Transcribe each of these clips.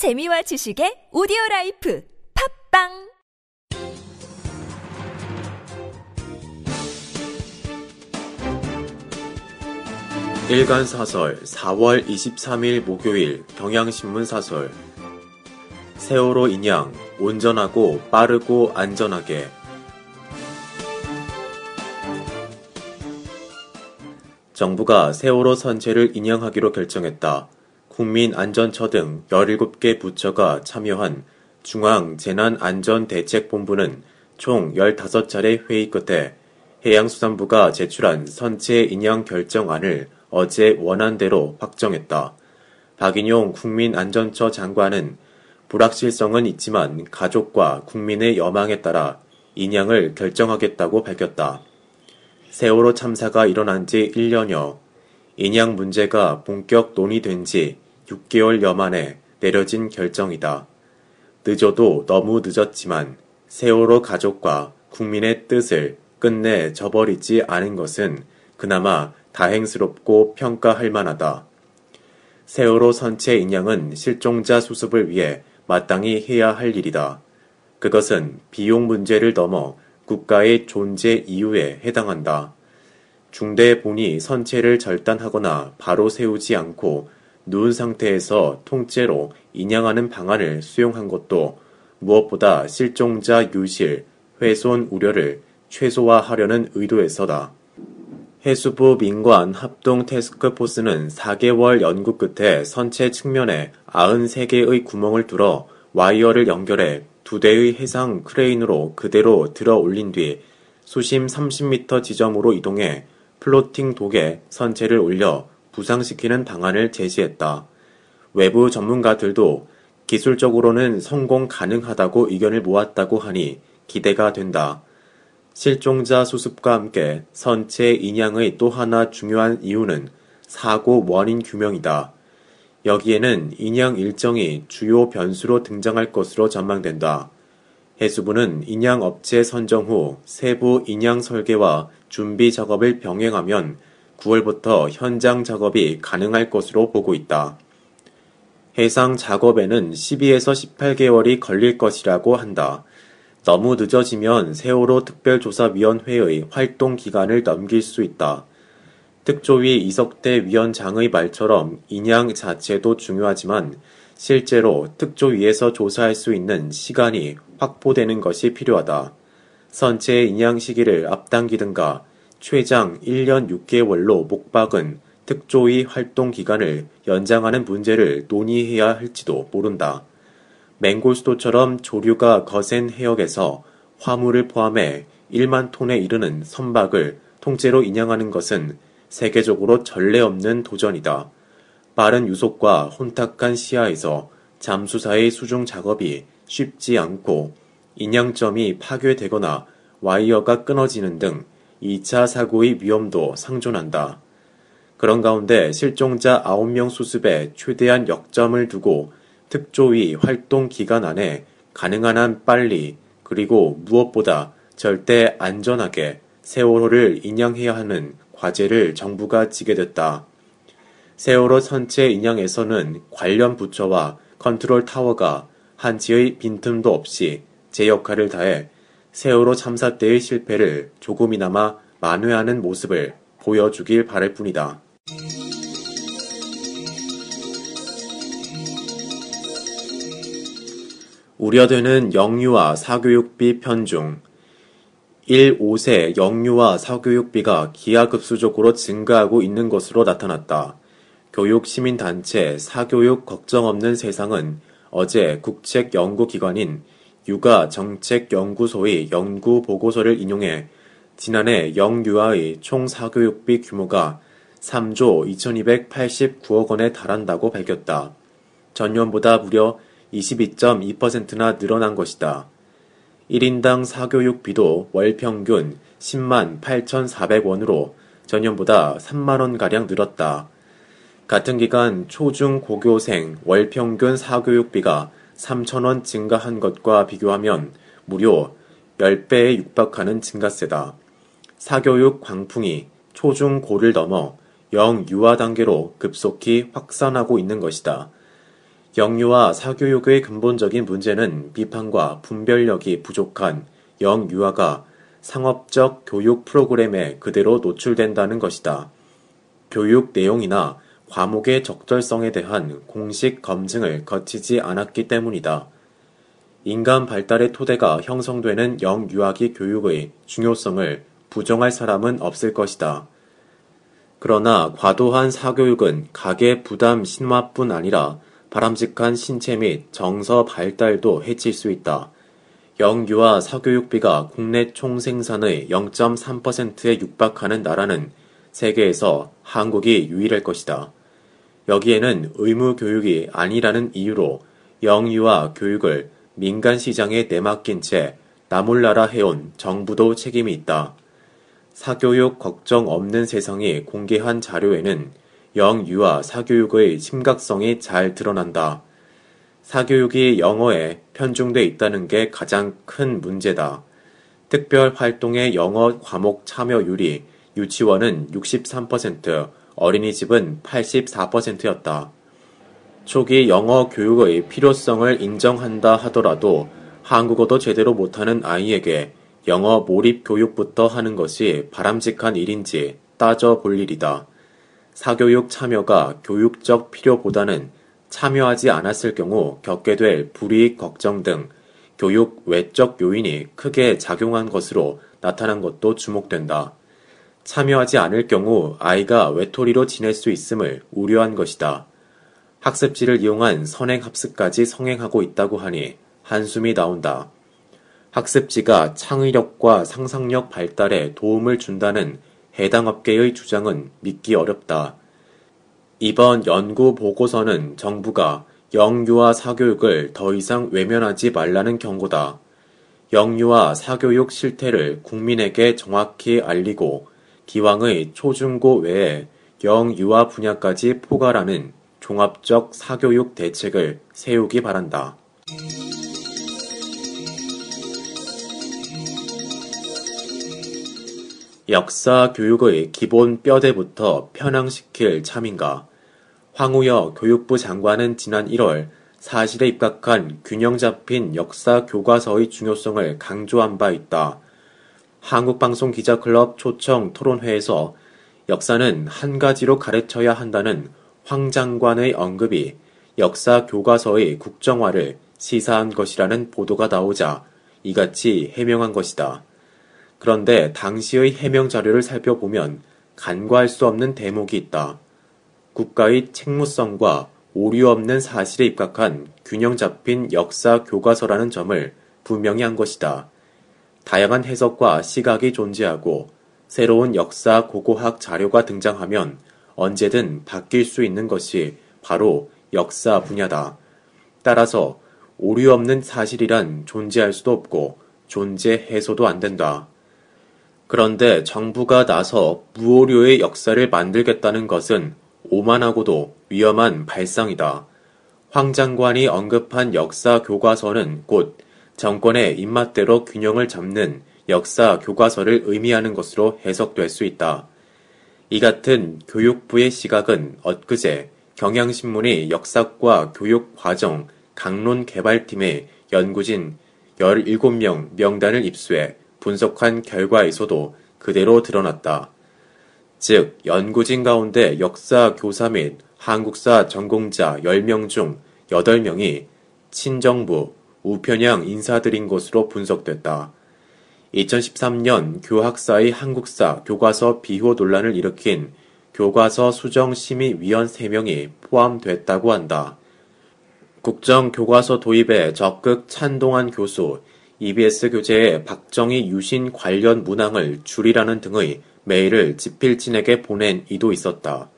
재미와 지식의 오디오 라이프 팟빵! 일간 사설 4월 23일 목요일 경향신문 사설. 세월호 인양 온전하고 빠르고 안전하게. 정부가 세월호 선체를 인양하기로 결정했다. 국민안전처 등 17개 부처가 참여한 중앙재난안전대책본부는 총 15차례 회의 끝에 해양수산부가 제출한 선체 인양 결정안을 어제 원안대로 확정했다. 박인용 국민안전처 장관은 불확실성은 있지만 가족과 국민의 여망에 따라 인양을 결정하겠다고 밝혔다. 세월호 참사가 일어난 지 1년여, 인양 문제가 본격 논의된 지 6개월여 만에 내려진 결정이다. 늦어도 너무 늦었지만 세월호 가족과 국민의 뜻을 끝내 저버리지 않은 것은 그나마 다행스럽고 평가할 만하다. 세월호 선체 인양은 실종자 수습을 위해 마땅히 해야 할 일이다. 그것은 비용 문제를 넘어 국가의 존재 이유에 해당한다. 중대본이 선체를 절단하거나 바로 세우지 않고 누운 상태에서 통째로 인양하는 방안을 수용한 것도 무엇보다 실종자 유실, 훼손 우려를 최소화하려는 의도에서다. 해수부 민관 합동 테스크포스는 4개월 연구 끝에 선체 측면에 93개의 구멍을 뚫어 와이어를 연결해 두 대의 해상 크레인으로 그대로 들어 올린 뒤 수심 30m 지점으로 이동해 플로팅 독에 선체를 올려 부상시키는 방안을 제시했다. 외부 전문가들도 기술적으로는 성공 가능하다고 의견을 모았다고 하니 기대가 된다. 실종자 수습과 함께 선체 인양의 또 하나 중요한 이유는 사고 원인 규명이다. 여기에는 인양 일정이 주요 변수로 등장할 것으로 전망된다. 해수부는 인양 업체 선정 후 세부 인양 설계와 준비 작업을 병행하면 9월부터 현장 작업이 가능할 것으로 보고 있다. 해상 작업에는 12에서 18개월이 걸릴 것이라고 한다. 너무 늦어지면 세월호 특별조사위원회의 활동 기간을 넘길 수 있다. 특조위 이석대 위원장의 말처럼 인양 자체도 중요하지만 실제로 특조위에서 조사할 수 있는 시간이 확보되는 것이 필요하다. 선체 인양 시기를 앞당기든가 최장 1년 6개월로 목박은 특조위 활동 기간을 연장하는 문제를 논의해야 할지도 모른다. 맹골수도처럼 조류가 거센 해역에서 화물을 포함해 1만 톤에 이르는 선박을 통째로 인양하는 것은 세계적으로 전례 없는 도전이다. 빠른 유속과 혼탁한 시야에서 잠수사의 수중 작업이 쉽지 않고 인양점이 파괴되거나 와이어가 끊어지는 등 2차 사고의 위험도 상존한다. 그런 가운데 실종자 9명 수습에 최대한 역점을 두고 특조위 활동 기간 안에 가능한 한 빨리 그리고 무엇보다 절대 안전하게 세월호를 인양해야 하는 과제를 정부가 지게 됐다. 세월호 선체 인양에서는 관련 부처와 컨트롤 타워가 한치의 빈틈도 없이 제 역할을 다해 세월호 참사 때의 실패를 조금이나마 만회하는 모습을 보여주길 바랄 뿐이다. 우려되는 영유아 사교육비 편중 1, 5세 영유아 사교육비가 기하급수적으로 증가하고 있는 것으로 나타났다. 교육시민단체 사교육 걱정 없는 세상은 어제 국책연구기관인 육아 정책연구소의 연구 보고서를 인용해 지난해 영유아의 총 사교육비 규모가 3조 2289억 원에 달한다고 밝혔다. 전년보다 무려 22.2%나 늘어난 것이다. 1인당 사교육비도 월 평균 10만 8,400원으로 전년보다 3만원가량 늘었다. 같은 기간 초중 고교생 월 평균 사교육비가 3천원 증가한 것과 비교하면 무려 10배에 육박하는 증가세다. 사교육 광풍이 초중 고를 넘어 영유아 단계로 급속히 확산하고 있는 것이다. 영유아 사교육의 근본적인 문제는 비판과 분별력이 부족한 영유아가 상업적 교육 프로그램에 그대로 노출된다는 것이다. 교육 내용이나 과목의 적절성에 대한 공식 검증을 거치지 않았기 때문이다. 인간 발달의 토대가 형성되는 영유아기 교육의 중요성을 부정할 사람은 없을 것이다. 그러나 과도한 사교육은 가계 부담 신화뿐 아니라 바람직한 신체 및 정서 발달도 해칠 수 있다. 영유아 사교육비가 국내 총생산의 0.3%에 육박하는 나라는 세계에서 한국이 유일할 것이다. 여기에는 의무 교육이 아니라는 이유로 영유아 교육을 민간 시장에 내맡긴 채 나몰라라 해온 정부도 책임이 있다. 사교육 걱정 없는 세상이 공개한 자료에는 영유아 사교육의 심각성이 잘 드러난다. 사교육이 영어에 편중돼 있다는 게 가장 큰 문제다. 특별 활동의 영어 과목 참여율이 유치원은 63%, 어린이집은 84%였다. 초기 영어 교육의 필요성을 인정한다 하더라도 한국어도 제대로 못하는 아이에게 영어 몰입 교육부터 하는 것이 바람직한 일인지 따져 볼 일이다. 사교육 참여가 교육적 필요보다는 참여하지 않았을 경우 겪게 될 불이익 걱정 등 교육 외적 요인이 크게 작용한 것으로 나타난 것도 주목된다. 참여하지 않을 경우 아이가 외톨이로 지낼 수 있음을 우려한 것이다. 학습지를 이용한 선행 학습까지 성행하고 있다고 하니 한숨이 나온다. 학습지가 창의력과 상상력 발달에 도움을 준다는 해당 업계의 주장은 믿기 어렵다. 이번 연구 보고서는 정부가 영유아 사교육을 더 이상 외면하지 말라는 경고다. 영유아 사교육 실태를 국민에게 정확히 알리고 기왕의 초중고 외에 영유아 분야까지 포괄하는 종합적 사교육 대책을 세우기 바란다. 역사 교육의 기본 뼈대부터 편향시킬 참인가. 황우여 교육부 장관은 지난 1월 사실에 입각한 균형 잡힌 역사 교과서의 중요성을 강조한 바 있다. 한국방송기자클럽 초청 토론회에서 역사는 한 가지로 가르쳐야 한다는 황 장관의 언급이 역사 교과서의 국정화를 시사한 것이라는 보도가 나오자 이같이 해명한 것이다. 그런데 당시의 해명 자료를 살펴보면 간과할 수 없는 대목이 있다. 국가의 책무성과 오류 없는 사실에 입각한 균형 잡힌 역사 교과서라는 점을 분명히 한 것이다. 다양한 해석과 시각이 존재하고 새로운 역사 고고학 자료가 등장하면 언제든 바뀔 수 있는 것이 바로 역사 분야다. 따라서 오류 없는 사실이란 존재할 수도 없고 존재해서도 안 된다. 그런데 정부가 나서 무오류의 역사를 만들겠다는 것은 오만하고도 위험한 발상이다. 황 장관이 언급한 역사 교과서는 곧 정권의 입맛대로 균형을 잡는 역사 교과서를 의미하는 것으로 해석될 수 있다. 이 같은 교육부의 시각은 엊그제 경향신문이 역사과 교육과정 강론 개발팀의 연구진 17명 명단을 입수해 분석한 결과에서도 그대로 드러났다. 즉, 연구진 가운데 역사 교사 및 한국사 전공자 10명 중 8명이 친정부, 우편향 인사들인 것으로 분석됐다. 2013년 교학사의 한국사 교과서 비호 논란을 일으킨 교과서 수정심의위원 3명이 포함됐다고 한다. 국정 교과서 도입에 적극 찬동한 교수, EBS 교재에 박정희 유신 관련 문항을 줄이라는 등의 메일을 지필진에게 보낸 이도 있었다.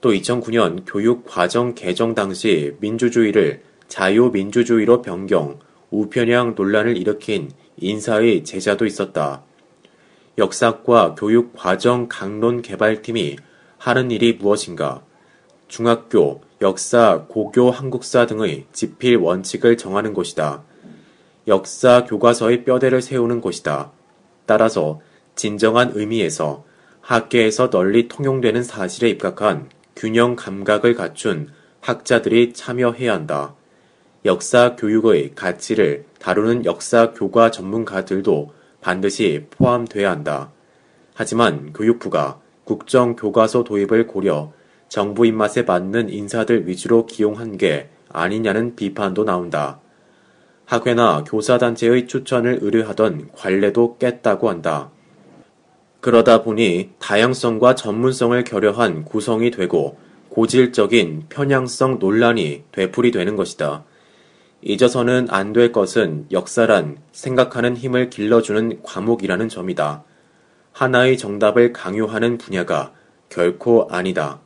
또 2009년 교육 과정 개정 당시 민주주의를 자유민주주의로 변경, 우편향 논란을 일으킨 인사의 제자도 있었다. 역사과 교육 과정 강론 개발팀이 하는 일이 무엇인가? 중학교, 역사, 고교 한국사 등의 지필 원칙을 정하는 곳이다. 역사 교과서의 뼈대를 세우는 곳이다. 따라서 진정한 의미에서 학계에서 널리 통용되는 사실에 입각한 균형 감각을 갖춘 학자들이 참여해야 한다. 역사 교육의 가치를 다루는 역사 교과 전문가들도 반드시 포함돼야 한다. 하지만 교육부가 국정 교과서 도입을 고려 정부 입맛에 맞는 인사들 위주로 기용한 게 아니냐는 비판도 나온다. 학회나 교사단체의 추천을 의뢰하던 관례도 깼다고 한다. 그러다 보니 다양성과 전문성을 결여한 구성이 되고 고질적인 편향성 논란이 되풀이되는 것이다. 잊어서는 안 될 것은 역사란 생각하는 힘을 길러주는 과목이라는 점이다. 하나의 정답을 강요하는 분야가 결코 아니다.